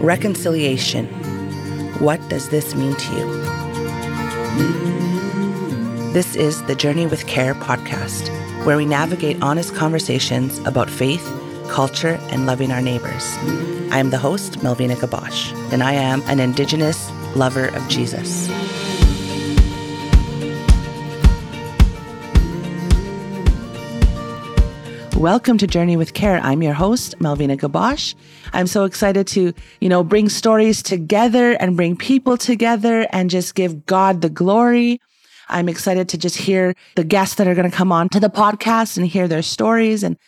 Reconciliation. What does this mean to you? This is the Journey with Care podcast, where we navigate honest conversations about faith, culture, and loving our neighbors. I am the host, Melvina Guiboche, and I am an Indigenous lover of Jesus. Welcome to Journey with Care. I'm your host, Melvina Guiboche. I'm so excited to, you know, bring stories together and bring people together and just give God the glory. I'm excited to just hear the guests that are going to come on to the podcast and hear their stories and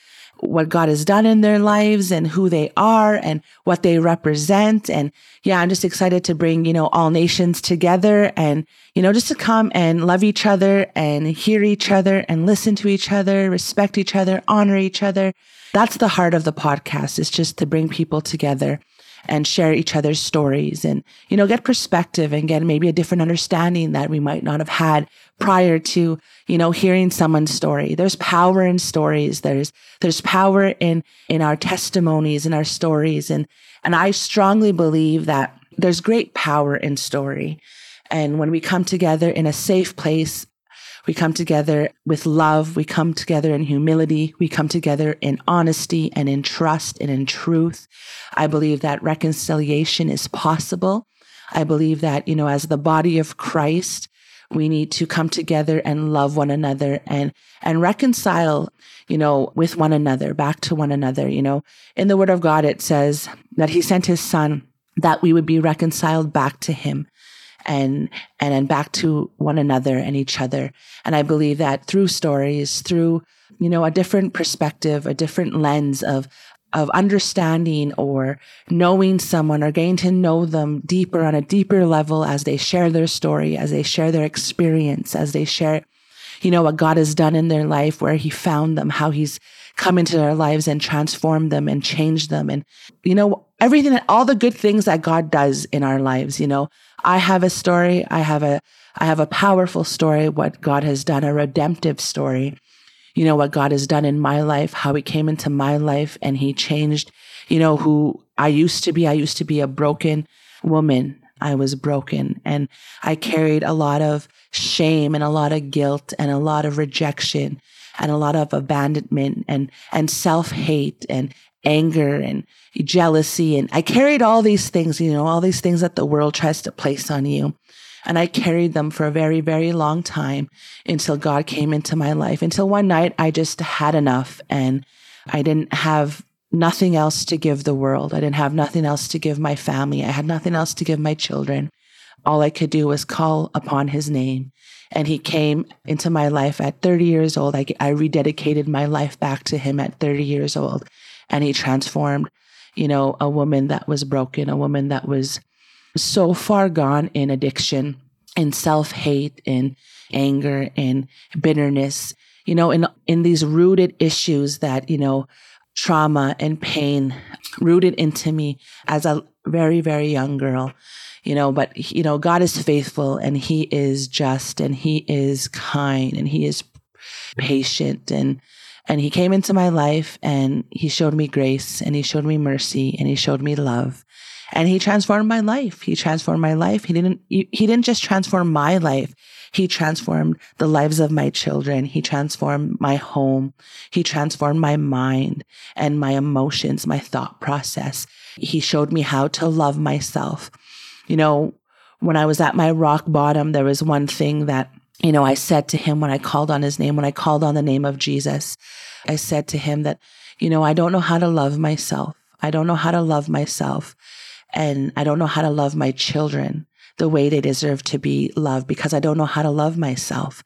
what God has done in their lives and who they are and what they represent. And yeah, I'm just excited to bring, you know, all nations together and, you know, just to come and love each other and hear each other and listen to each other, respect each other, honor each other. That's the heart of the podcast is just to bring people together and share each other's stories and, you know, get perspective and get maybe a different understanding that we might not have had prior to, you know, hearing someone's story. There's power in stories. There's, there's power in, in our testimonies and our stories. And, and I strongly believe that there's great power in story. And when we come together in a safe place we come together with love. We come together in humility. We come together in honesty and in trust and in truth. I believe that reconciliation is possible. I believe that, you know, as the body of Christ, we need to come together and love one another and, and reconcile, you know, with one another, back to one another. You know, in the word of God, it says that he sent his son that we would be reconciled back to him and and and back to one another and each other. And I believe that through stories, through you know a different perspective, a different lens of of understanding or knowing someone or getting to know them deeper on a deeper level as they share their story, as they share their experience, as they share, you know, what God has done in their life, where He found them, how He's come into their lives and transformed them and changed them. And, you know, everything, that all the good things that God does in our lives, you know, I have a story. I have a, I have a powerful story, what God has done, a redemptive story. You know, what God has done in my life, how he came into my life and he changed, you know, who I used to be. I used to be a broken woman. I was broken and I carried a lot of shame and a lot of guilt and a lot of rejection and a lot of abandonment and, and self hate and anger and jealousy. And I carried all these things, you know, all these things that the world tries to place on you. And I carried them for a very, very long time until God came into my life. Until one night I just had enough and I didn't have nothing else to give the world. I didn't have nothing else to give my family. I had nothing else to give my children. All I could do was call upon his name. And he came into my life at 30 years old. I, I rededicated my life back to him at 30 years old and he transformed, you know, a woman that was broken, a woman that was so far gone in addiction, in self hate, in anger, in bitterness, you know, in, in these rooted issues that, you know, trauma and pain rooted into me as a very, very young girl, you know, but, you know, God is faithful and he is just and he is kind and he is patient and, and he came into my life and he showed me grace and he showed me mercy and he showed me love. And he transformed my life. He transformed my life. He didn't, he, he didn't just transform my life. He transformed the lives of my children. He transformed my home. He transformed my mind and my emotions, my thought process. He showed me how to love myself. You know, when I was at my rock bottom, there was one thing that you know, I said to him when I called on his name, when I called on the name of Jesus, I said to him that, you know, I don't know how to love myself. I don't know how to love myself. And I don't know how to love my children the way they deserve to be loved because I don't know how to love myself.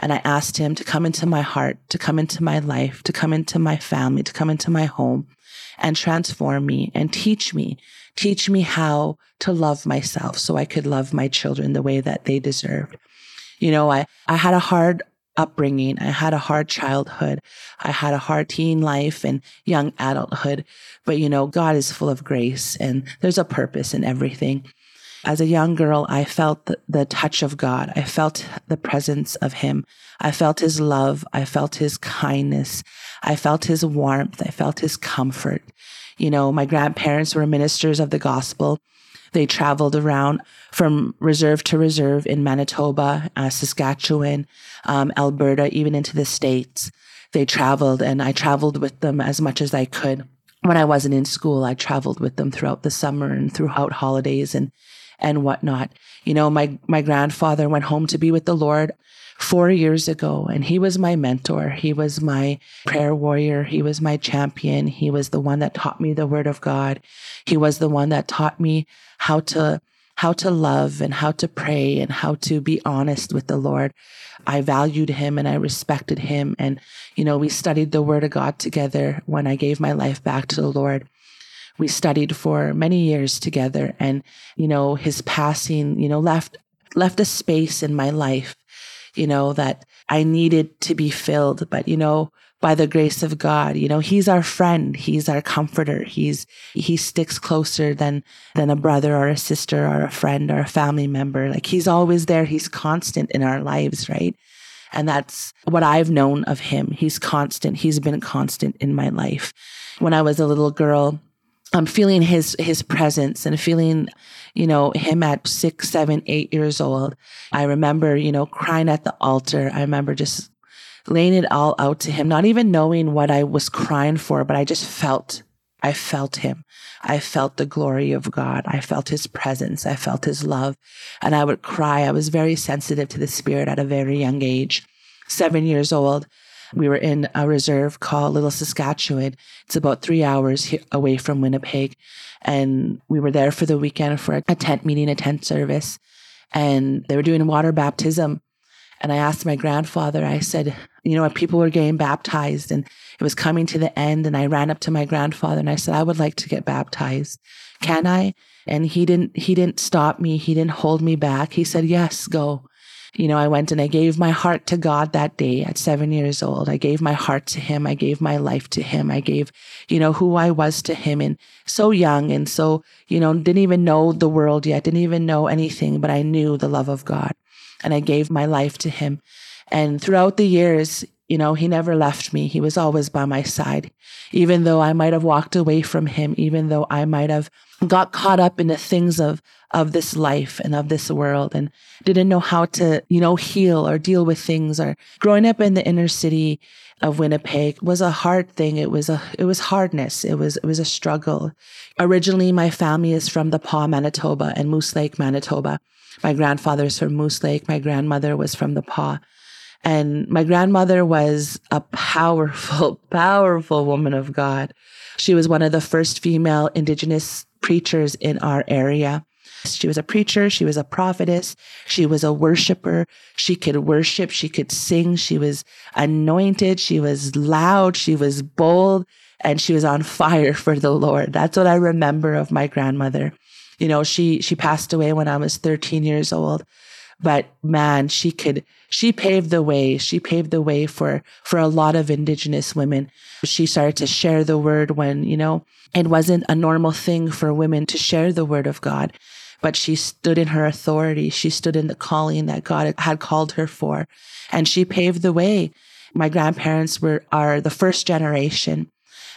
And I asked him to come into my heart, to come into my life, to come into my family, to come into my home and transform me and teach me, teach me how to love myself so I could love my children the way that they deserved. You know, I, I had a hard upbringing. I had a hard childhood. I had a hard teen life and young adulthood. But, you know, God is full of grace and there's a purpose in everything. As a young girl, I felt the, touch of God. I felt the presence of Him. I felt His love. I felt His kindness. I felt His warmth. I felt His comfort. You know, my grandparents were ministers of the gospel. They traveled around from reserve to reserve in Manitoba, uh, Saskatchewan, um, Alberta, even into the States. They traveled, and I traveled with them as much as I could. When I wasn't in school, I traveled with them throughout the summer and throughout holidays and and whatnot. You know, my my grandfather went home to be with the Lord four years ago, and he was my mentor. He was my prayer warrior. He was my champion. He was the one that taught me the word of God. He was the one that taught me how to how to love and how to pray and how to be honest with the Lord. I valued him and I respected him. And, you know, we studied the word of God together when I gave my life back to the Lord. We studied for many years together and, you know, his passing, you know, left, left a space in my life you know, that I needed to be filled. But, you know, by the grace of God, you know, he's our friend. He's our comforter. He's, he sticks closer than, than a brother or a sister or a friend or a family member. Like he's always there. He's constant in our lives, right? And that's what I've known of him. He's constant. He's been constant in my life. When I was a little girl, I'm feeling his his presence and feeling, you know, him at six, seven, eight years old. I remember, you know, crying at the altar. I remember just laying it all out to him, not even knowing what I was crying for, but I just felt I felt him. I felt the glory of God. I felt his presence. I felt his love. And I would cry. I was very sensitive to the spirit at a very young age. Seven years old, we were in a reserve called Little Saskatchewan. It's about three hours away from Winnipeg. And we were there for the weekend for a tent meeting, a tent service. And they were doing water baptism. And I asked my grandfather, I said, you know, people were getting baptized and it was coming to the end. And I ran up to my grandfather and I said, I would like to get baptized. Can I? And he didn't, he didn't stop me. He didn't hold me back. He said, yes, go you know, I went and I gave my heart to God that day at seven years old. I gave my heart to Him. I gave my life to Him. I gave, you know, who I was to Him and so young and so, you know, didn't even know the world yet, didn't even know anything, but I knew the love of God and I gave my life to Him. And throughout the years, you know, he never left me. He was always by my side. Even though I might have walked away from him, even though I might have got caught up in the things of of this life and of this world and didn't know how to, you know, heal or deal with things or growing up in the inner city of Winnipeg was a hard thing. It was a it was hardness. It was it was a struggle. Originally my family is from the Pas, Manitoba and Moose Lake, Manitoba. My grandfather is from Moose Lake. My grandmother was from the Pas. And my grandmother was a powerful, powerful woman of God. She was one of the first female indigenous preachers in our area. She was a preacher. She was a prophetess. She was a worshiper. She could worship. She could sing. She was anointed. She was loud. She was bold and she was on fire for the Lord. That's what I remember of my grandmother. You know, she, she passed away when I was 13 years old, but man, she could, she paved the way. She paved the way for, for a lot of indigenous women. She started to share the word when, you know, it wasn't a normal thing for women to share the word of God but she stood in her authority. She stood in the calling that God had called her for, and she paved the way. My grandparents were are the first generation.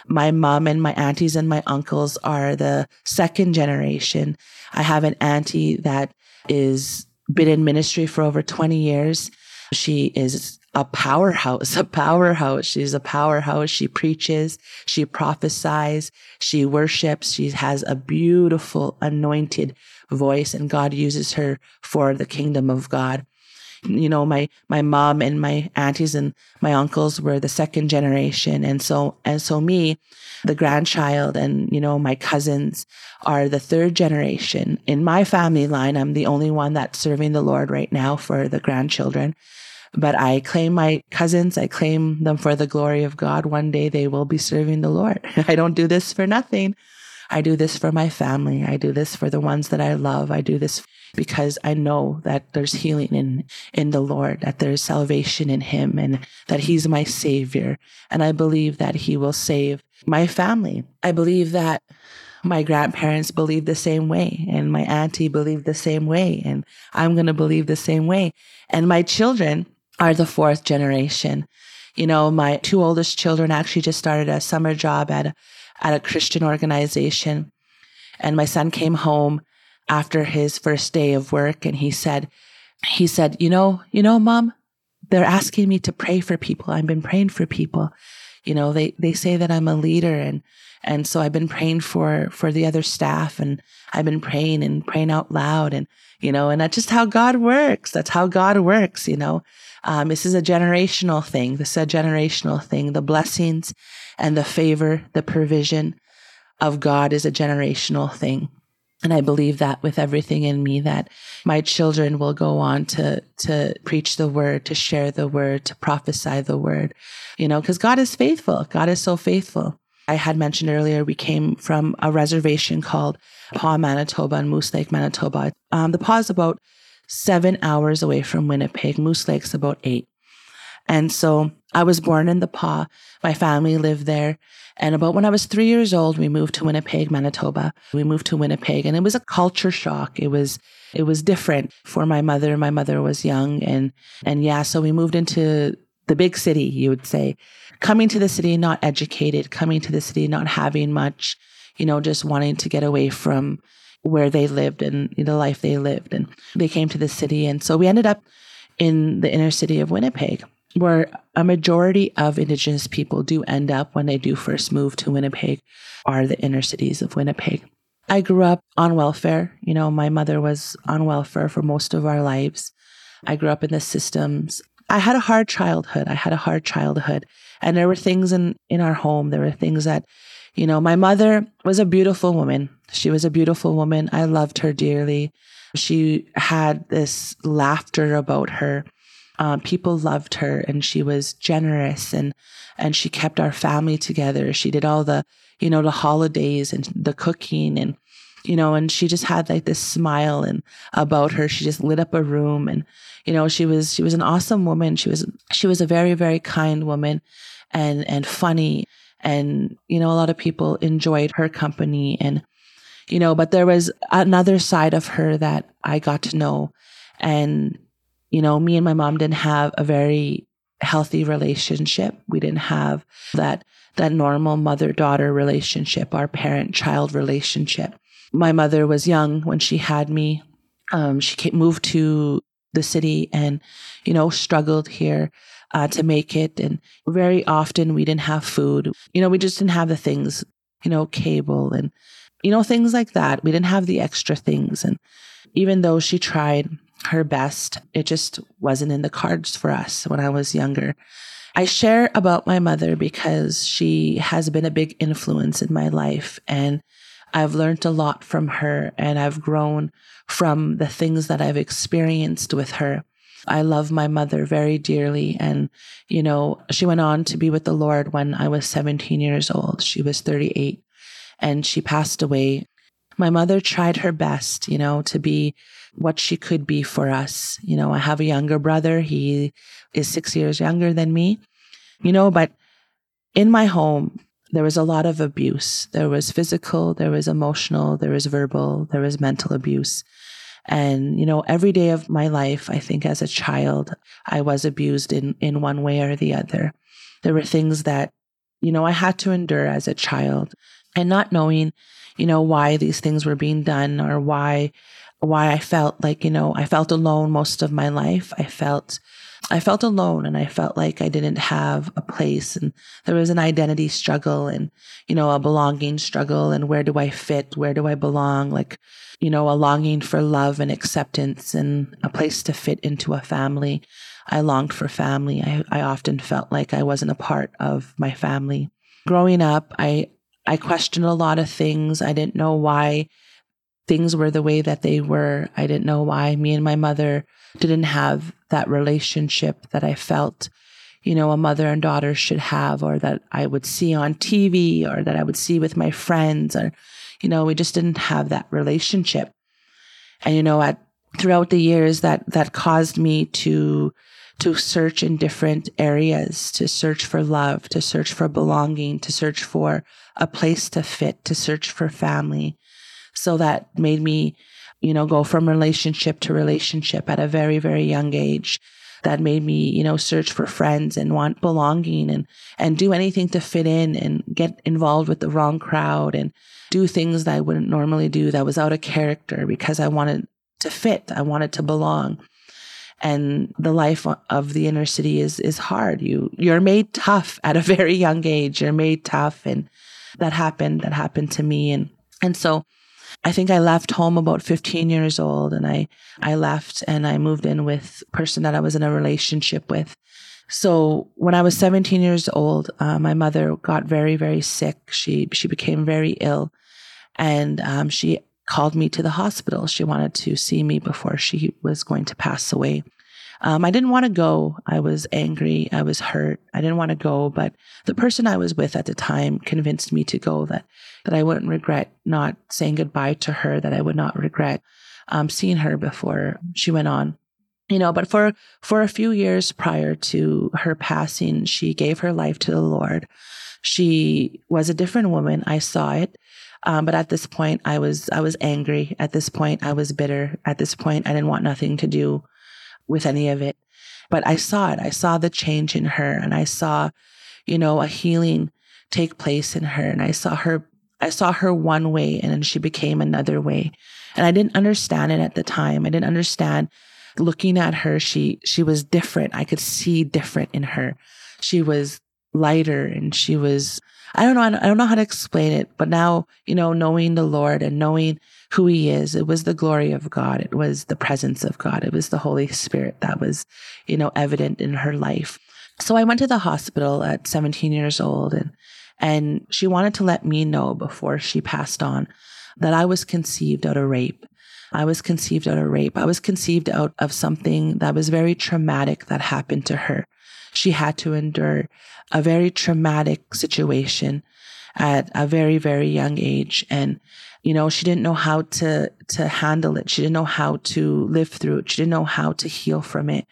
My mom and my aunties and my uncles are the second generation. I have an auntie that is been in ministry for over 20 years. She is a powerhouse, a powerhouse. She's a powerhouse. She preaches, she prophesies, she worships. She has a beautiful anointed voice and God uses her for the kingdom of God. You know, my, my mom and my aunties and my uncles were the second generation. And so, and so me, the grandchild and, you know, my cousins are the third generation. In my family line, I'm the only one that's serving the Lord right now for the grandchildren. But I claim my cousins, I claim them for the glory of God. One day they will be serving the Lord. I don't do this for nothing. I do this for my family. I do this for the ones that I love. I do this because I know that there's healing in, in the Lord, that there's salvation in him and that he's my savior. And I believe that he will save my family. I believe that my grandparents believed the same way and my auntie believed the same way and I'm going to believe the same way. And my children are the fourth generation. You know, my two oldest children actually just started a summer job at a, at a Christian organization. And my son came home after his first day of work and he said, he said, you know, you know, mom, they're asking me to pray for people. I've been praying for people. You know, they, they say that I'm a leader and, and so I've been praying for, for the other staff and I've been praying and praying out loud and, you know, and that's just how God works. That's how God works, you know. Um, this is a generational thing. This is a generational thing. The blessings and the favor, the provision of God is a generational thing. And I believe that with everything in me that my children will go on to, to preach the word, to share the word, to prophesy the word, you know, because God is faithful. God is so faithful. I had mentioned earlier, we came from a reservation called Pas, Manitoba and Moose Lake, Manitoba. Um, the is about seven hours away from Winnipeg. Moose Lake's about eight. And so I was born in the Pas. My family lived there. And about when I was three years old, we moved to Winnipeg, Manitoba. We moved to Winnipeg and it was a culture shock. It was, it was different for my mother. My mother was young and, and yeah, so we moved into the big city, you would say. Coming to the city, not educated, coming to the city, not having much, you know, just wanting to get away from where they lived and the life they lived. And they came to the city. And so we ended up in the inner city of Winnipeg, where a majority of Indigenous people do end up when they do first move to Winnipeg, are the inner cities of Winnipeg. I grew up on welfare. You know, my mother was on welfare for most of our lives. I grew up in the systems. I had a hard childhood. I had a hard childhood. And there were things in, in our home. There were things that you know, my mother was a beautiful woman. She was a beautiful woman. I loved her dearly. She had this laughter about her. Um, people loved her and she was generous and, and she kept our family together. She did all the, you know, the holidays and the cooking and, you know, and she just had like this smile and about her. She just lit up a room and, you know, she was, she was an awesome woman. She was, she was a very, very kind woman and, and funny and, you know, a lot of people enjoyed her company and, you know, but there was another side of her that I got to know. And, you know, me and my mom didn't have a very healthy relationship. We didn't have that, that normal mother daughter relationship, our parent child relationship. My mother was young when she had me. Um, she came, moved to the city and, you know, struggled here uh, to make it. And very often we didn't have food. You know, we just didn't have the things, you know, cable and, you know, things like that. We didn't have the extra things. And even though she tried her best, it just wasn't in the cards for us when I was younger. I share about my mother because she has been a big influence in my life and I've learned a lot from her and I've grown from the things that I've experienced with her. I love my mother very dearly. And, you know, she went on to be with the Lord when I was 17 years old. She was 38 and she passed away. My mother tried her best, you know, to be what she could be for us. You know, I have a younger brother. He is six years younger than me, you know, but in my home, there was a lot of abuse. There was physical, there was emotional, there was verbal, there was mental abuse. And, you know, every day of my life, I think as a child, I was abused in, in one way or the other. There were things that, you know, I had to endure as a child and not knowing, you know, why these things were being done or why, why I felt like, you know, I felt alone most of my life. I felt, I felt alone and I felt like I didn't have a place and there was an identity struggle and, you know, a belonging struggle and where do I fit? Where do I belong? Like, you know, a longing for love and acceptance and a place to fit into a family. I longed for family. I, I often felt like I wasn't a part of my family. Growing up, I, I questioned a lot of things. I didn't know why things were the way that they were. I didn't know why me and my mother didn't have that relationship that I felt, you know, a mother and daughter should have, or that I would see on TV, or that I would see with my friends, or you know, we just didn't have that relationship. And, you know, at throughout the years that, that caused me to, to search in different areas, to search for love, to search for belonging, to search for a place to fit, to search for family. So that made me, you know, go from relationship to relationship at a very, very young age. That made me, you know, search for friends and want belonging and, and do anything to fit in and get involved with the wrong crowd and do things that I wouldn't normally do that was out of character because I wanted to fit. I wanted to belong and the life of the inner city is is hard you you're made tough at a very young age you're made tough and that happened that happened to me and and so I think I left home about 15 years old and I I left and I moved in with a person that I was in a relationship with so when I was 17 years old, uh, my mother got very, very sick. She she became very ill, and um, she called me to the hospital. She wanted to see me before she was going to pass away. Um, I didn't want to go. I was angry. I was hurt. I didn't want to go, but the person I was with at the time convinced me to go. That that I wouldn't regret not saying goodbye to her. That I would not regret um, seeing her before she went on. You know, but for for a few years prior to her passing, she gave her life to the Lord. She was a different woman. I saw it. Um, but at this point, I was I was angry. At this point, I was bitter. At this point, I didn't want nothing to do with any of it. But I saw it. I saw the change in her, and I saw, you know, a healing take place in her, and I saw her. I saw her one way, and then she became another way, and I didn't understand it at the time. I didn't understand. Looking at her, she she was different. I could see different in her. She was lighter, and she was I don't know. I don't know how to explain it, but now, you know, knowing the Lord and knowing who he is, it was the glory of God. It was the presence of God. It was the Holy Spirit that was, you know, evident in her life. So I went to the hospital at 17 years old and, and she wanted to let me know before she passed on that I was conceived out of rape. I was conceived out of rape. I was conceived out of something that was very traumatic that happened to her she had to endure a very traumatic situation at a very, very young age. And, you know, she didn't know how to, to handle it. She didn't know how to live through it. She didn't know how to heal from it.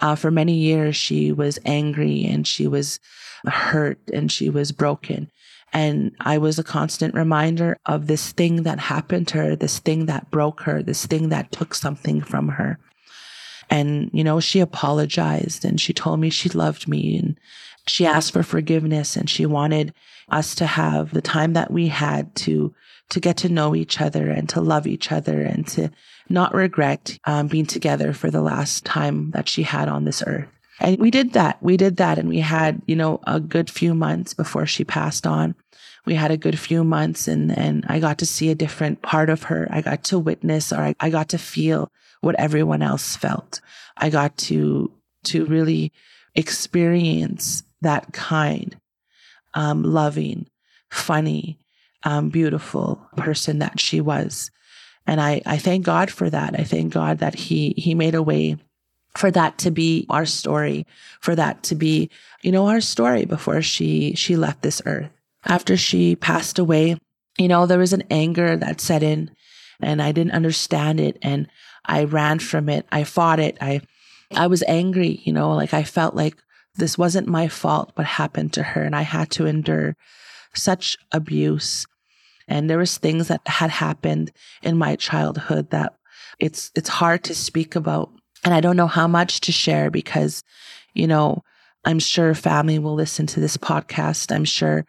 Uh, for many years, she was angry and she was hurt and she was broken. And I was a constant reminder of this thing that happened to her, this thing that broke her, this thing that took something from her. And, you know, she apologized and she told me she loved me and she asked for forgiveness and she wanted us to have the time that we had to to get to know each other and to love each other and to not regret um, being together for the last time that she had on this earth. And we did that. We did that. And we had, you know, a good few months before she passed on. We had a good few months and, and I got to see a different part of her. I got to witness or I, I got to feel what everyone else felt. I got to, to really experience that kind, um, loving, funny, um, beautiful person that she was. And I, I thank God for that. I thank God that he, he made a way for that to be our story, for that to be, you know, our story before she, she left this earth. After she passed away, you know, there was an anger that set in and I didn't understand it. And I ran from it. I fought it. I, I was angry, you know, like I felt like this wasn't my fault what happened to her. And I had to endure such abuse. And there was things that had happened in my childhood that it's, it's hard to speak about. And I don't know how much to share because, you know, I'm sure family will listen to this podcast. I'm sure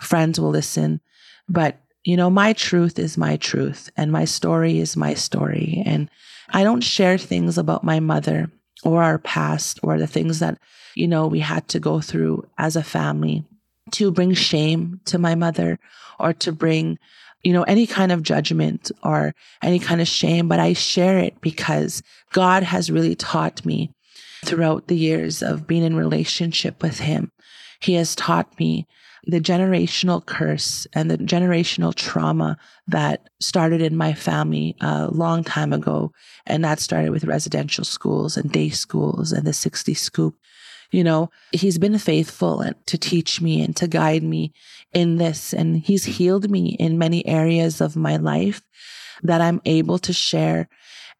friends will listen, but you know, my truth is my truth and my story is my story. And I don't share things about my mother or our past or the things that, you know, we had to go through as a family to bring shame to my mother or to bring, you know, any kind of judgment or any kind of shame, but I share it because God has really taught me throughout the years of being in relationship with him. He has taught me the generational curse and the generational trauma that started in my family a long time ago. And that started with residential schools and day schools and the 60 scoop. You know, he's been faithful and to teach me and to guide me in this. And he's healed me in many areas of my life that I'm able to share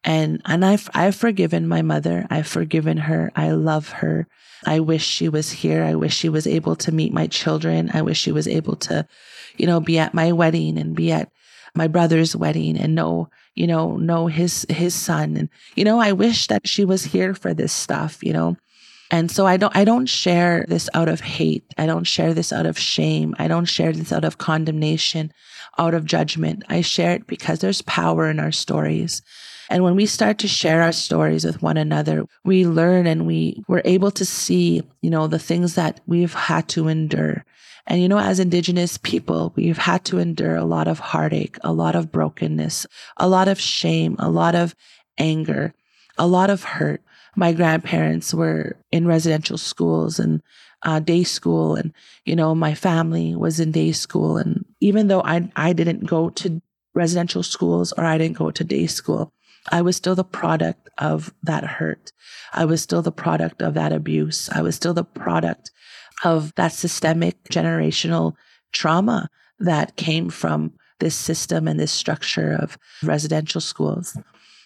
And, and I've, I've forgiven my mother. I've forgiven her. I love her. I wish she was here. I wish she was able to meet my children. I wish she was able to, you know, be at my wedding and be at my brother's wedding and know, you know, know his, his son. And, you know, I wish that she was here for this stuff, you know. And so I don't I don't share this out of hate. I don't share this out of shame. I don't share this out of condemnation, out of judgment. I share it because there's power in our stories. And when we start to share our stories with one another, we learn and we we're able to see, you know, the things that we've had to endure. And you know, as indigenous people, we've had to endure a lot of heartache, a lot of brokenness, a lot of shame, a lot of anger, a lot of hurt. My grandparents were in residential schools and uh, day school, and you know, my family was in day school. And even though I I didn't go to residential schools or I didn't go to day school, I was still the product of that hurt. I was still the product of that abuse. I was still the product of that systemic generational trauma that came from this system and this structure of residential schools.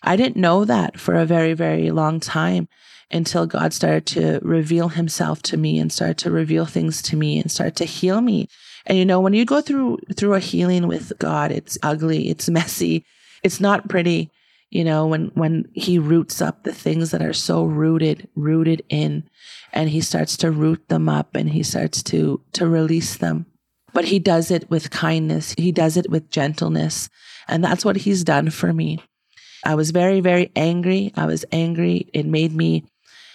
I didn't know that for a very, very long time until God started to reveal himself to me and started to reveal things to me and started to heal me. And you know, when you go through through a healing with God, it's ugly, it's messy, it's not pretty, you know when when he roots up the things that are so rooted rooted in and he starts to root them up and he starts to to release them. But he does it with kindness. He does it with gentleness. And that's what he's done for me i was very very angry i was angry it made me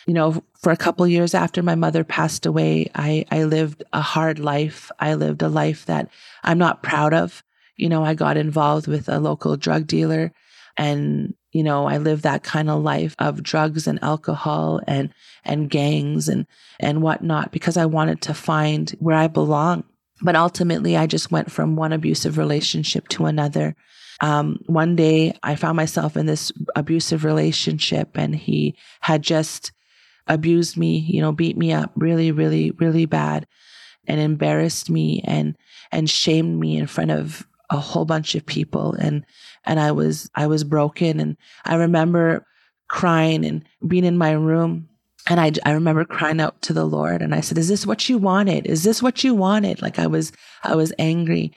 you know for a couple years after my mother passed away i i lived a hard life i lived a life that i'm not proud of you know i got involved with a local drug dealer and, you know, I lived that kind of life of drugs and alcohol and, and gangs and, and whatnot because I wanted to find where I belong. But ultimately, I just went from one abusive relationship to another. Um, one day, I found myself in this abusive relationship, and he had just abused me, you know, beat me up really, really, really bad, and embarrassed me and and shamed me in front of a whole bunch of people. And and I was I was broken. And I remember crying and being in my room and I I remember crying out to the Lord and I said is this what you wanted? Is this what you wanted? Like I was I was angry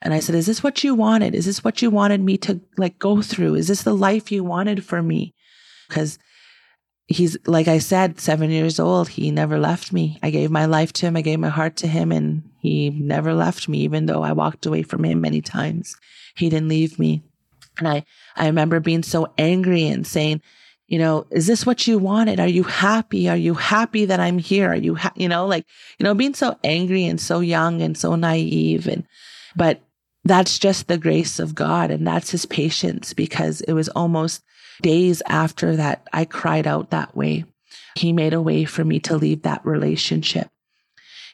and I said is this what you wanted is this what you wanted me to like go through is this the life you wanted for me cuz he's like I said 7 years old he never left me I gave my life to him I gave my heart to him and he never left me even though I walked away from him many times he didn't leave me and I, I remember being so angry and saying, you know, is this what you wanted? Are you happy? Are you happy that I'm here? Are you, ha-? you know, like, you know, being so angry and so young and so naive. And, but that's just the grace of God and that's his patience because it was almost days after that I cried out that way. He made a way for me to leave that relationship.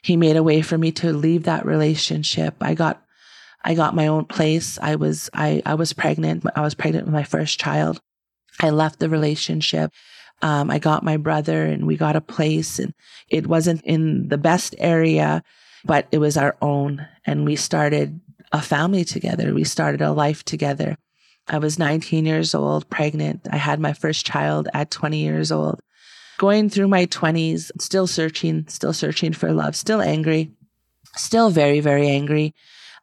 He made a way for me to leave that relationship. I got I got my own place. I was I I was pregnant. I was pregnant with my first child. I left the relationship. Um, I got my brother and we got a place and it wasn't in the best area, but it was our own. And we started a family together. We started a life together. I was 19 years old, pregnant. I had my first child at 20 years old. Going through my 20s, still searching, still searching for love, still angry, still very, very angry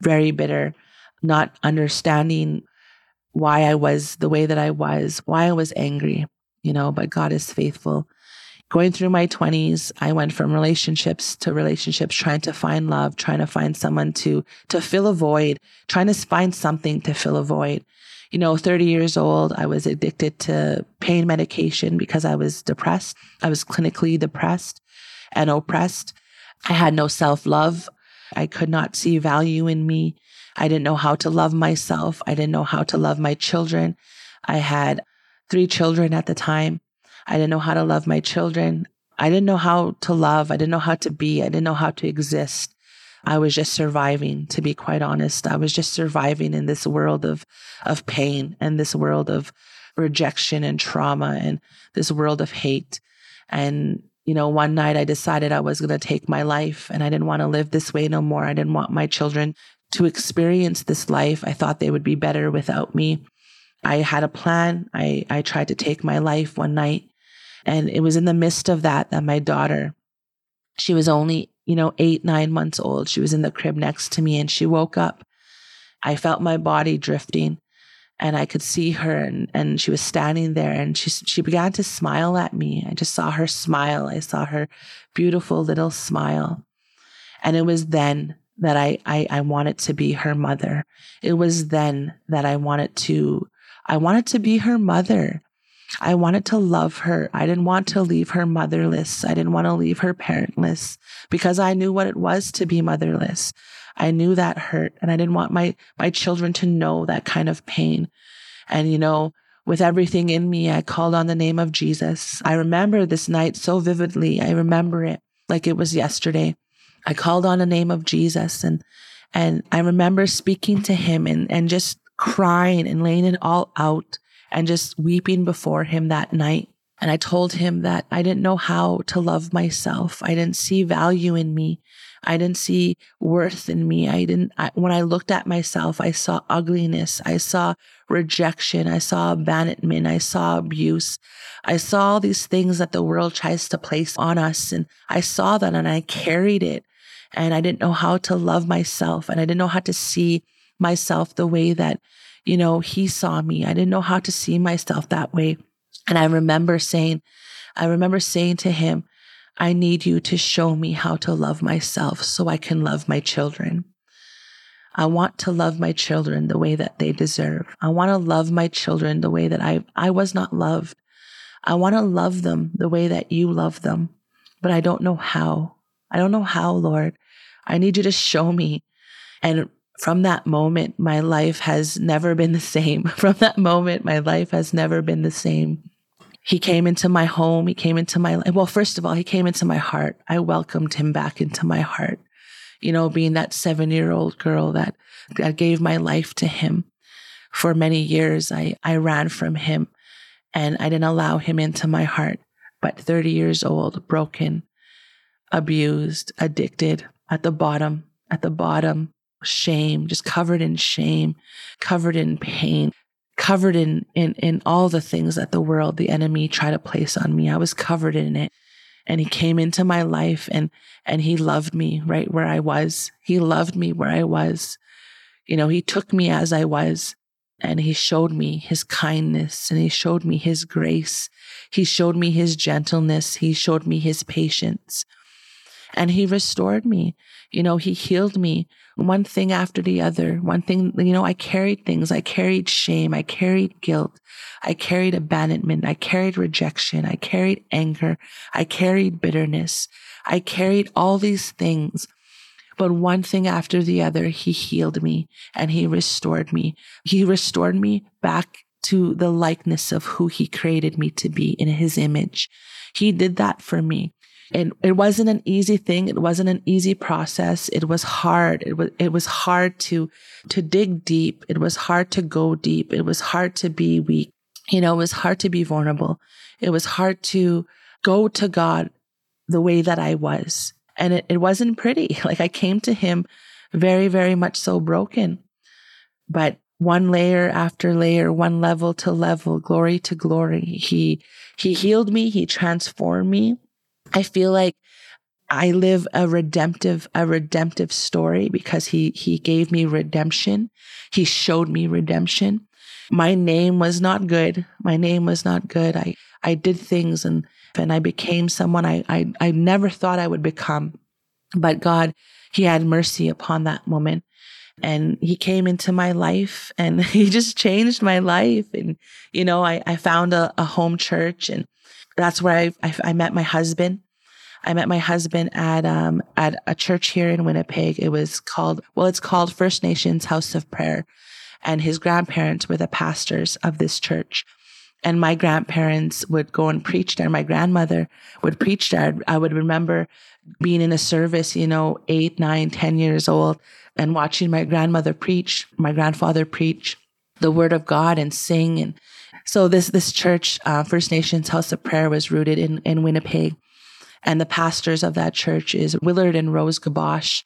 very bitter, not understanding why I was the way that I was, why I was angry, you know, but God is faithful. Going through my 20s, I went from relationships to relationships, trying to find love, trying to find someone to, to fill a void, trying to find something to fill a void. You know, 30 years old, I was addicted to pain medication because I was depressed. I was clinically depressed and oppressed. I had no self love. I could not see value in me. I didn't know how to love myself. I didn't know how to love my children. I had three children at the time. I didn't know how to love my children. I didn't know how to love. I didn't know how to be. I didn't know how to exist. I was just surviving, to be quite honest. I was just surviving in this world of, of pain and this world of rejection and trauma and this world of hate. And you know, one night I decided I was going to take my life and I didn't want to live this way no more. I didn't want my children to experience this life. I thought they would be better without me. I had a plan. I, I tried to take my life one night. And it was in the midst of that that my daughter, she was only, you know, eight, nine months old. She was in the crib next to me and she woke up. I felt my body drifting and I could see her and, and she was standing there and she, she began to smile at me. I just saw her smile. I saw her beautiful little smile. And it was then that I, I, I wanted to be her mother. It was then that I wanted to, I wanted to be her mother. I wanted to love her. I didn't want to leave her motherless. I didn't want to leave her parentless because I knew what it was to be motherless. I knew that hurt and I didn't want my, my children to know that kind of pain. And, you know, with everything in me, I called on the name of Jesus. I remember this night so vividly. I remember it like it was yesterday. I called on the name of Jesus and, and I remember speaking to him and, and just crying and laying it all out and just weeping before him that night. And I told him that I didn't know how to love myself. I didn't see value in me. I didn't see worth in me. I didn't, I, when I looked at myself, I saw ugliness. I saw rejection. I saw abandonment. I saw abuse. I saw all these things that the world tries to place on us. And I saw that and I carried it and I didn't know how to love myself and I didn't know how to see myself the way that, you know, he saw me. I didn't know how to see myself that way. And I remember saying, I remember saying to him, I need you to show me how to love myself so I can love my children. I want to love my children the way that they deserve. I want to love my children the way that I, I was not loved. I want to love them the way that you love them, but I don't know how. I don't know how, Lord. I need you to show me. And from that moment, my life has never been the same. From that moment, my life has never been the same. He came into my home. He came into my, well, first of all, he came into my heart. I welcomed him back into my heart. You know, being that seven year old girl that, that gave my life to him for many years, I, I ran from him and I didn't allow him into my heart. But 30 years old, broken, abused, addicted, at the bottom, at the bottom, shame, just covered in shame, covered in pain, covered in, in, in all the things that the world, the enemy tried to place on me. I was covered in it. And he came into my life and, and he loved me right where I was. He loved me where I was. You know, he took me as I was and he showed me his kindness and he showed me his grace. He showed me his gentleness. He showed me his patience and he restored me. You know, he healed me one thing after the other. One thing, you know, I carried things. I carried shame. I carried guilt. I carried abandonment. I carried rejection. I carried anger. I carried bitterness. I carried all these things. But one thing after the other, he healed me and he restored me. He restored me back to the likeness of who he created me to be in his image. He did that for me. And it wasn't an easy thing. It wasn't an easy process. It was hard. It was, it was hard to, to dig deep. It was hard to go deep. It was hard to be weak. You know, it was hard to be vulnerable. It was hard to go to God the way that I was. And it, it wasn't pretty. Like I came to him very, very much so broken. But one layer after layer, one level to level, glory to glory. He, he healed me. He transformed me. I feel like I live a redemptive, a redemptive story because he, he gave me redemption. He showed me redemption. My name was not good. My name was not good. I, I did things and, and I became someone I, I, I never thought I would become. But God, he had mercy upon that moment and he came into my life and he just changed my life. And, you know, I, I found a, a home church and that's where I, I, I met my husband. I met my husband at um at a church here in Winnipeg. It was called well, it's called First Nations House of Prayer, and his grandparents were the pastors of this church. And my grandparents would go and preach there. My grandmother would preach there. I would remember being in a service, you know, eight, nine, ten years old, and watching my grandmother preach, my grandfather preach the word of God and sing and so this this church, uh, First Nations House of Prayer, was rooted in in Winnipeg, and the pastors of that church is Willard and Rose Guiboche,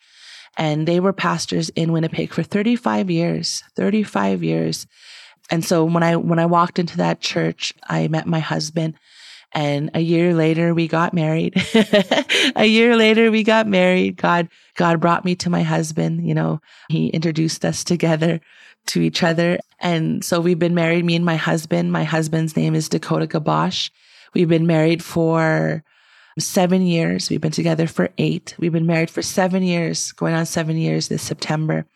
and they were pastors in Winnipeg for 35 years. 35 years. And so when I when I walked into that church, I met my husband and a year later we got married. a year later we got married. God God brought me to my husband, you know. He introduced us together to each other. And so we've been married me and my husband. My husband's name is Dakota Guiboche. We've been married for seven years. We've been together for eight. We've been married for seven years, going on seven years this September.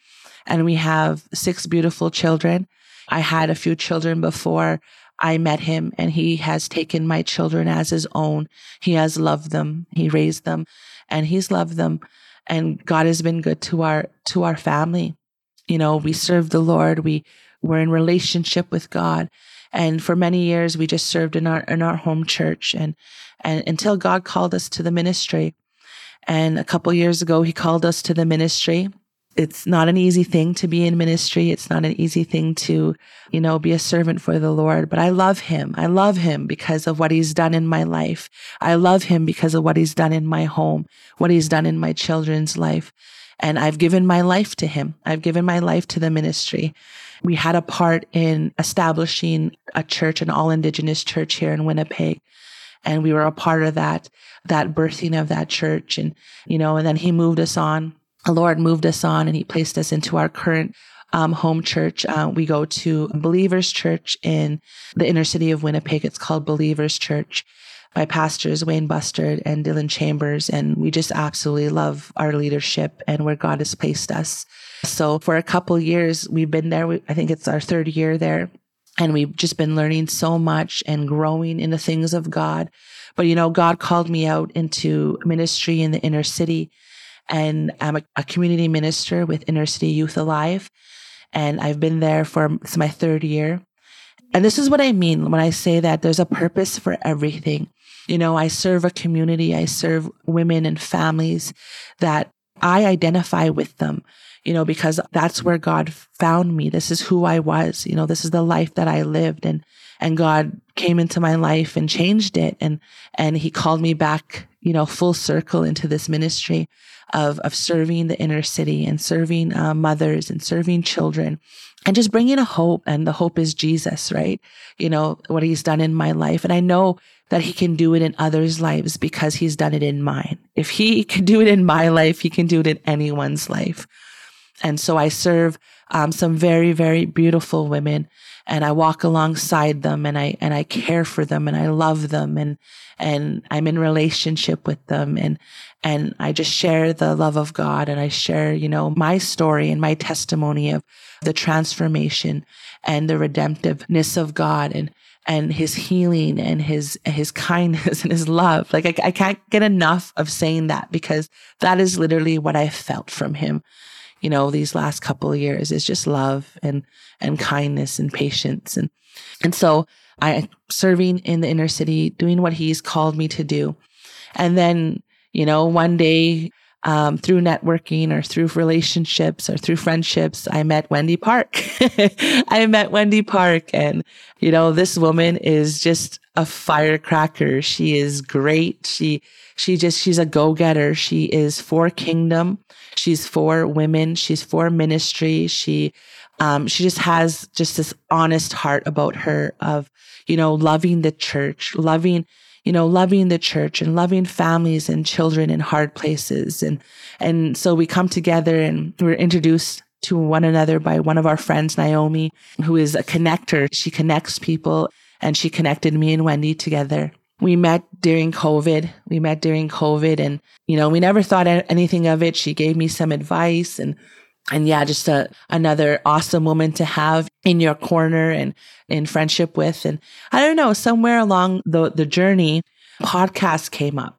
And we have six beautiful children. I had a few children before I met him and he has taken my children as his own. He has loved them. He raised them and he's loved them. And God has been good to our, to our family. You know, we serve the Lord. We were in relationship with God. And for many years, we just served in our, in our home church and, and until God called us to the ministry. And a couple years ago, he called us to the ministry it's not an easy thing to be in ministry. It's not an easy thing to, you know, be a servant for the Lord, but I love him. I love him because of what he's done in my life. I love him because of what he's done in my home, what he's done in my children's life. And I've given my life to him. I've given my life to the ministry. We had a part in establishing a church, an all indigenous church here in Winnipeg. And we were a part of that, that birthing of that church. And, you know, and then he moved us on the Lord moved us on and he placed us into our current um, home church. Uh, we go to Believers Church in the inner city of Winnipeg. It's called Believers Church by pastors Wayne Bustard and Dylan Chambers. And we just absolutely love our leadership and where God has placed us. So for a couple years, we've been there. We, I think it's our third year there. And we've just been learning so much and growing in the things of God. But, you know, God called me out into ministry in the inner city and I'm a, a community minister with Inner City Youth Alive. And I've been there for it's my third year. And this is what I mean when I say that there's a purpose for everything. You know, I serve a community, I serve women and families that I identify with them, you know, because that's where God found me. This is who I was. You know, this is the life that I lived and and God came into my life and changed it and and he called me back, you know, full circle into this ministry of, of serving the inner city and serving uh, mothers and serving children and just bringing a hope. And the hope is Jesus, right? You know, what he's done in my life. And I know that he can do it in others' lives because he's done it in mine. If he can do it in my life, he can do it in anyone's life. And so I serve um, some very, very beautiful women and I walk alongside them and I, and I care for them and I love them and, and I'm in relationship with them and, and I just share the love of God and I share, you know, my story and my testimony of the transformation and the redemptiveness of God and, and his healing and his, his kindness and his love. Like I, I can't get enough of saying that because that is literally what I felt from him you know, these last couple of years is just love and, and kindness and patience. And, and so I serving in the inner city, doing what he's called me to do. And then, you know, one day, um, through networking or through relationships or through friendships, I met Wendy Park. I met Wendy Park and, you know, this woman is just a firecracker. She is great. She, she just, she's a go-getter. She is for kingdom. She's for women. She's for ministry. She, um, she just has just this honest heart about her of, you know, loving the church, loving, you know, loving the church and loving families and children in hard places. And, and so we come together and we're introduced to one another by one of our friends, Naomi, who is a connector. She connects people and she connected me and Wendy together. We met during COVID. We met during COVID and, you know, we never thought anything of it. She gave me some advice and and yeah, just a, another awesome woman to have in your corner and in friendship with. And I don't know, somewhere along the, the journey, podcast came up.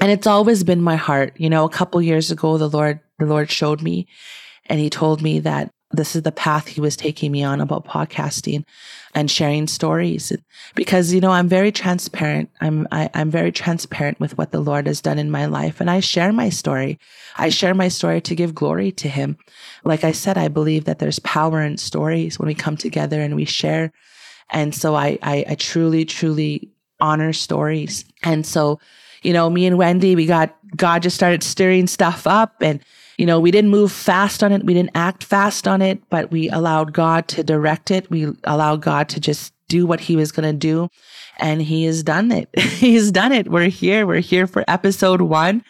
And it's always been my heart. You know, a couple years ago, the Lord, the Lord showed me and he told me that this is the path he was taking me on about podcasting and sharing stories. Because you know i'm very transparent. I'm I, am i am very transparent with what the lord has done in my life. And i share my story. I share my story to give glory to him. Like i said i believe that there's power in stories when we come together and we share. And so i i, I truly truly honor stories. And so you know me and wendy we got god just started stirring stuff up and you know, we didn't move fast on it. We didn't act fast on it, but we allowed God to direct it. We allowed God to just do what he was going to do. And he has done it. He's done it. We're here. We're here for episode one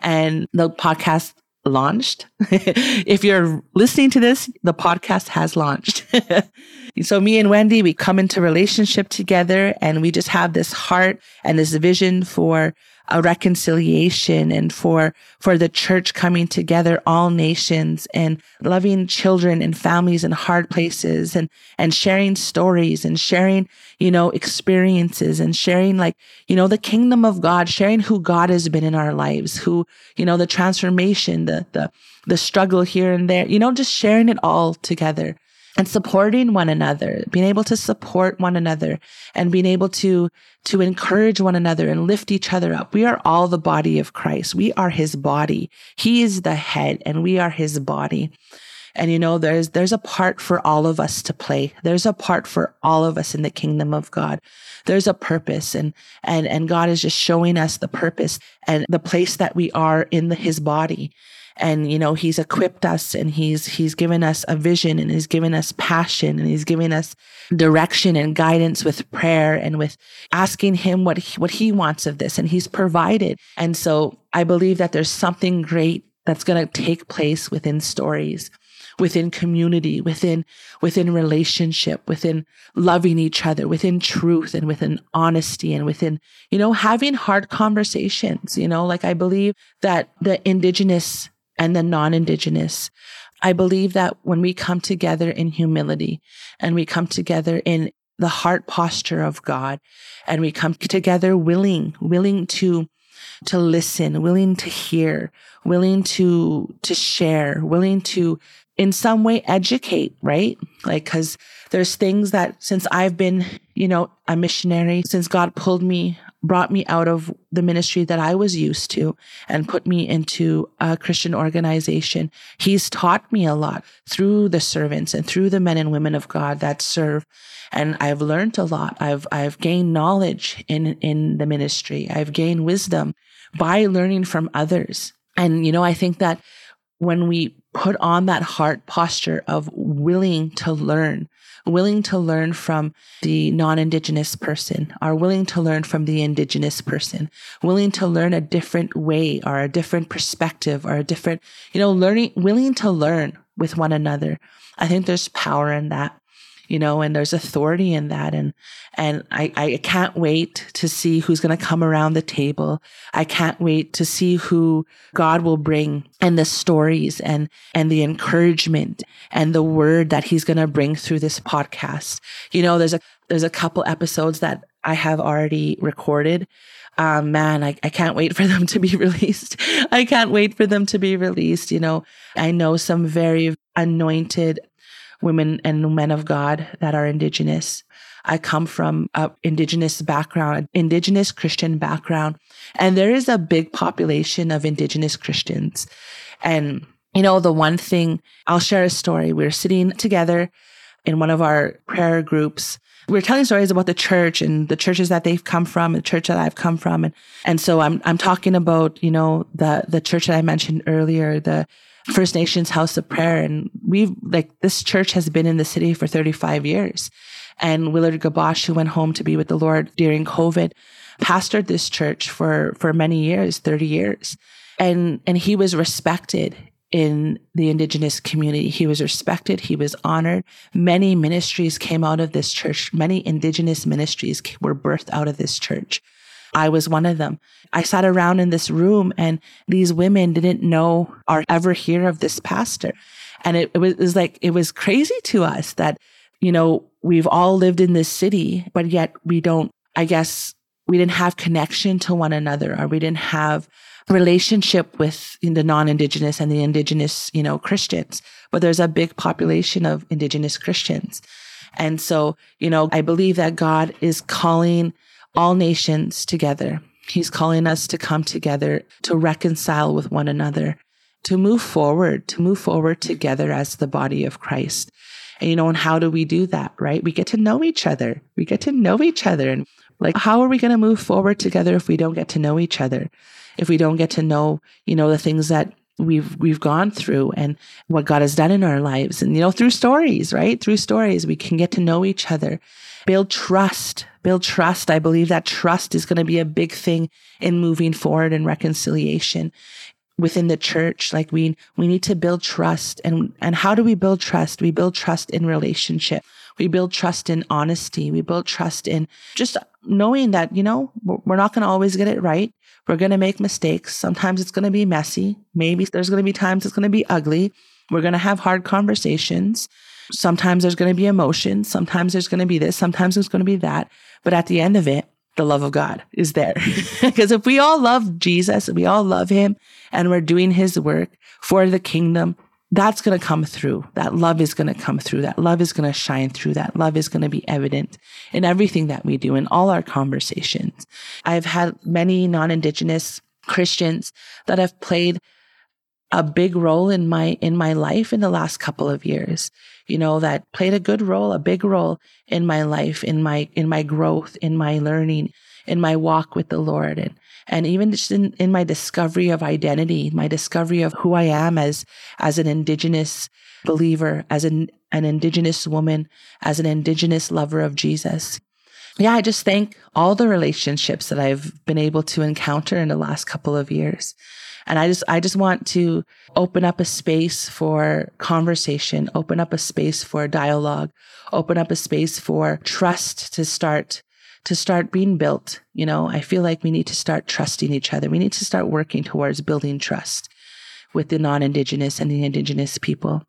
and the podcast launched. if you're listening to this, the podcast has launched. so me and Wendy, we come into relationship together and we just have this heart and this vision for a reconciliation and for, for the church coming together, all nations and loving children and families in hard places and, and sharing stories and sharing, you know, experiences and sharing like, you know, the kingdom of God, sharing who God has been in our lives, who, you know, the transformation, the, the, the struggle here and there, you know, just sharing it all together and supporting one another, being able to support one another and being able to, to encourage one another and lift each other up. We are all the body of Christ. We are his body. He is the head and we are his body. And you know, there's, there's a part for all of us to play. There's a part for all of us in the kingdom of God. There's a purpose and, and, and God is just showing us the purpose and the place that we are in the, his body and you know he's equipped us and he's he's given us a vision and he's given us passion and he's given us direction and guidance with prayer and with asking him what he, what he wants of this. And he's provided. And so i believe that there's something great that's going to take place within stories within community within within relationship within loving each other within truth and within honesty and within you know having hard conversations you know? Like i believe that the indigenous and the non Indigenous. I believe that when we come together in humility and we come together in the heart posture of God and we come together willing, willing to to listen, willing to hear, willing to to share, willing to in some way educate, right? Like cuz there's things that since I've been, you know, a missionary, since God pulled me brought me out of the ministry that I was used to and put me into a Christian organization. He's taught me a lot through the servants and through the men and women of God that serve. And I've learned a lot. I've, I've gained knowledge in, in the ministry. I've gained wisdom by learning from others. And, you know, I think that when we put on that heart posture of willing to learn, willing to learn from the non-indigenous person, are willing to learn from the indigenous person, willing to learn a different way or a different perspective or a different, you know, learning, willing to learn with one another. I think there's power in that you know, and there's authority in that. And, and I, I can't wait to see who's going to come around the table. I can't wait to see who God will bring and the stories and, and the encouragement and the word that he's going to bring through this podcast. You know, there's a, there's a couple episodes that I have already recorded. Um, man, I, I can't wait for them to be released. I can't wait for them to be released. You know, I know some very anointed women and men of God that are indigenous. I come from a indigenous background, indigenous Christian background, and there is a big population of indigenous Christians. And, you know, the one thing I'll share a story. We we're sitting together in one of our prayer groups. We we're telling stories about the church and the churches that they've come from, the church that I've come from. And, and so I'm, I'm talking about, you know, the, the church that I mentioned earlier, the, First Nations House of Prayer. And we've like this church has been in the city for 35 years. And Willard Guiboche, who went home to be with the Lord during COVID, pastored this church for, for many years, 30 years. And, and he was respected in the indigenous community. He was respected. He was honored. Many ministries came out of this church. Many indigenous ministries were birthed out of this church. I was one of them. I sat around in this room and these women didn't know or ever hear of this pastor. And it, it, was, it was like, it was crazy to us that, you know, we've all lived in this city, but yet we don't, I guess, we didn't have connection to one another or we didn't have relationship with the non-indigenous and the indigenous, you know, Christians. But there's a big population of indigenous Christians. And so, you know, I believe that God is calling all nations together. He's calling us to come together, to reconcile with one another, to move forward, to move forward together as the body of Christ. And you know, and how do we do that, right? We get to know each other. We get to know each other. And like, how are we going to move forward together if we don't get to know each other? If we don't get to know, you know, the things that we've we've gone through and what God has done in our lives. And you know through stories right? Through stories we can get to know each other. Build trust. Build trust. I believe that trust is going to be a big thing in moving forward and reconciliation within the church. Like we we need to build trust. And and how do we build trust? We build trust in relationship. We build trust in honesty. We build trust in just knowing that you know we're not going to always get it right we're going to make mistakes. Sometimes it's going to be messy. Maybe there's going to be times it's going to be ugly. We're going to have hard conversations. Sometimes there's going to be emotions. Sometimes there's going to be this. Sometimes there's going to be that. But at the end of it, the love of God is there. Because if we all love Jesus, and we all love him and we're doing his work for the kingdom, that's going to come through. That love is going to come through. That love is going to shine through. That love is going to be evident in everything that we do, in all our conversations. I've had many non Indigenous Christians that have played a big role in my in my life in the last couple of years you know that played a good role a big role in my life in my in my growth in my learning in my walk with the lord and and even just in, in my discovery of identity, my discovery of who I am as, as an indigenous believer, as an, an indigenous woman, as an indigenous lover of Jesus. Yeah, I just thank all the relationships that I've been able to encounter in the last couple of years. And I just, I just want to open up a space for conversation, open up a space for dialogue, open up a space for trust to start to start being built. You know, I feel like we need to start trusting each other. We need to start working towards building trust with the non Indigenous and the Indigenous people.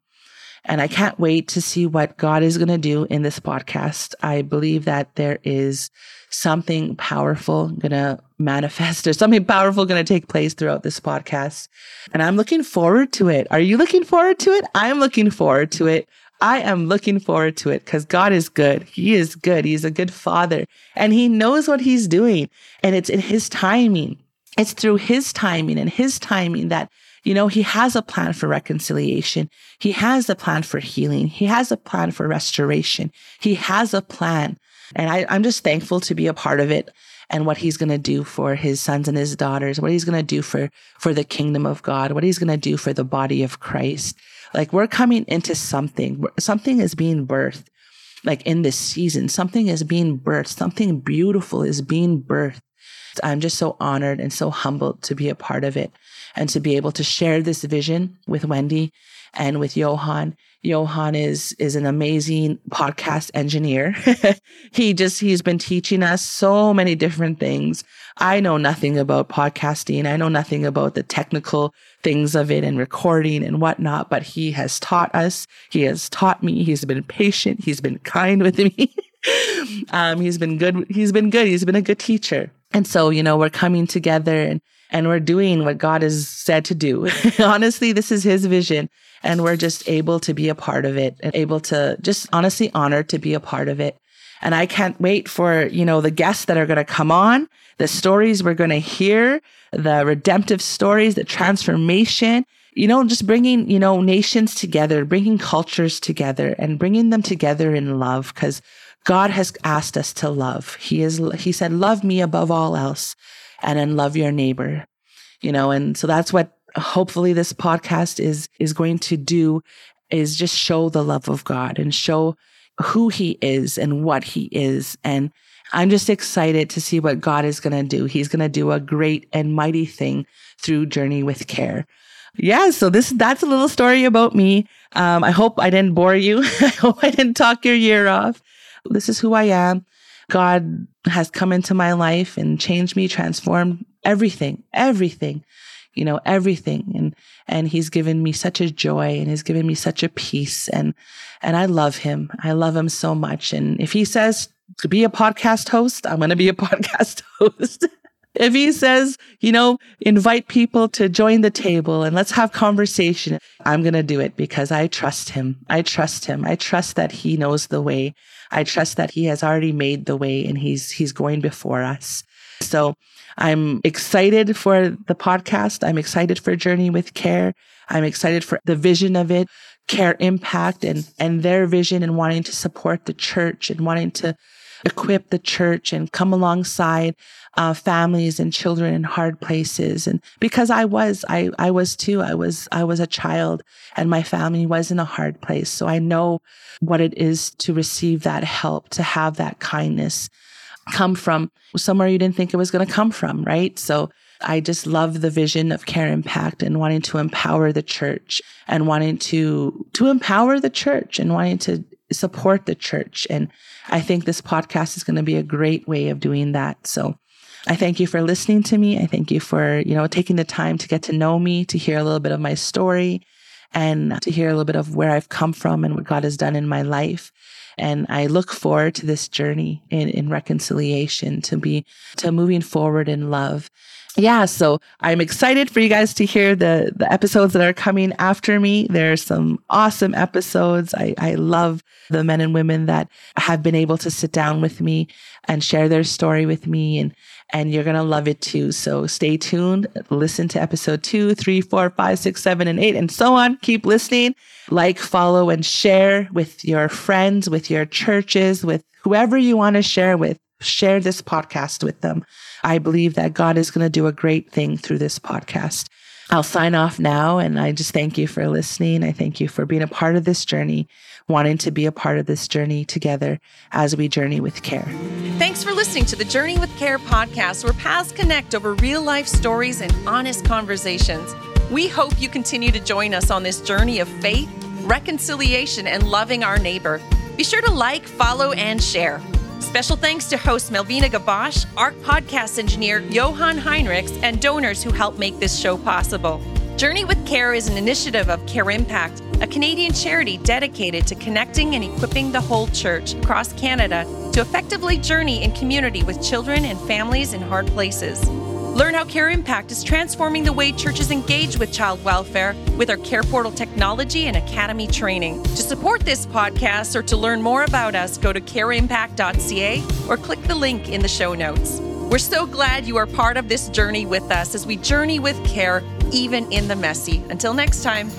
And I can't wait to see what God is going to do in this podcast. I believe that there is something powerful going to manifest. There's something powerful going to take place throughout this podcast. And I'm looking forward to it. Are you looking forward to it? I'm looking forward to it. I am looking forward to it because God is good. He is good. He's a good father and he knows what he's doing. And it's in his timing. It's through his timing and his timing that, you know, he has a plan for reconciliation. He has a plan for healing. He has a plan for restoration. He has a plan. And I, I'm just thankful to be a part of it and what he's going to do for his sons and his daughters, what he's going to do for, for the kingdom of God, what he's going to do for the body of Christ. Like we're coming into something, something is being birthed. Like in this season, something is being birthed, something beautiful is being birthed. I'm just so honored and so humbled to be a part of it and to be able to share this vision with Wendy and with Johan. Johan is is an amazing podcast engineer. he just he's been teaching us so many different things. I know nothing about podcasting. I know nothing about the technical things of it and recording and whatnot, but he has taught us. He has taught me. He's been patient. He's been kind with me. um, he's been good. He's been good. He's been a good teacher. And so, you know, we're coming together and and we're doing what God has said to do. honestly, this is his vision. And we're just able to be a part of it and able to just honestly honored to be a part of it. And I can't wait for, you know, the guests that are going to come on, the stories we're going to hear, the redemptive stories, the transformation, you know, just bringing, you know, nations together, bringing cultures together and bringing them together in love because God has asked us to love. He is, he said, love me above all else and then love your neighbor, you know, and so that's what hopefully this podcast is, is going to do is just show the love of God and show who he is and what he is. And I'm just excited to see what God is going to do. He's going to do a great and mighty thing through Journey with Care. Yeah, so this that's a little story about me. Um, I hope I didn't bore you. I hope I didn't talk your year off. This is who I am. God has come into my life and changed me, transformed everything, everything, you know, everything. And, and he's given me such a joy and he's given me such a peace. And, and I love him. I love him so much. And if he says to be a podcast host, I'm going to be a podcast host. If he says, you know, invite people to join the table and let's have conversation, I'm going to do it because I trust him. I trust him. I trust that he knows the way. I trust that he has already made the way and he's, he's going before us. So I'm excited for the podcast. I'm excited for Journey with Care. I'm excited for the vision of it, Care Impact and, and their vision and wanting to support the church and wanting to equip the church and come alongside uh, families and children in hard places. And because I was, I, I was too, I was, I was a child and my family was in a hard place. So I know what it is to receive that help, to have that kindness come from somewhere you didn't think it was going to come from, right? So I just love the vision of Care Impact and wanting to empower the church and wanting to, to empower the church and wanting to support the church. And I think this podcast is going to be a great way of doing that. So I thank you for listening to me. I thank you for, you know, taking the time to get to know me, to hear a little bit of my story and to hear a little bit of where I've come from and what God has done in my life. And I look forward to this journey in, in reconciliation, to be, to moving forward in love. Yeah, so I'm excited for you guys to hear the the episodes that are coming after me. There are some awesome episodes. I, I love the men and women that have been able to sit down with me and share their story with me and and you're gonna love it too. So stay tuned. Listen to episode two, three, four, five, six, seven, and eight, and so on. Keep listening. Like, follow, and share with your friends, with your churches, with whoever you want to share with. Share this podcast with them. I believe that God is going to do a great thing through this podcast. I'll sign off now and I just thank you for listening. I thank you for being a part of this journey, wanting to be a part of this journey together as we journey with care. Thanks for listening to the Journey with Care podcast, where paths connect over real life stories and honest conversations. We hope you continue to join us on this journey of faith, reconciliation, and loving our neighbor. Be sure to like, follow, and share. Special thanks to host Melvina Guiboche, ARC podcast engineer Johan Heinrichs, and donors who help make this show possible. Journey with Care is an initiative of Care Impact, a Canadian charity dedicated to connecting and equipping the whole church across Canada to effectively journey in community with children and families in hard places. Learn how Care Impact is transforming the way churches engage with child welfare with our Care Portal technology and academy training. To support this podcast or to learn more about us, go to careimpact.ca or click the link in the show notes. We're so glad you are part of this journey with us as we journey with care, even in the messy. Until next time.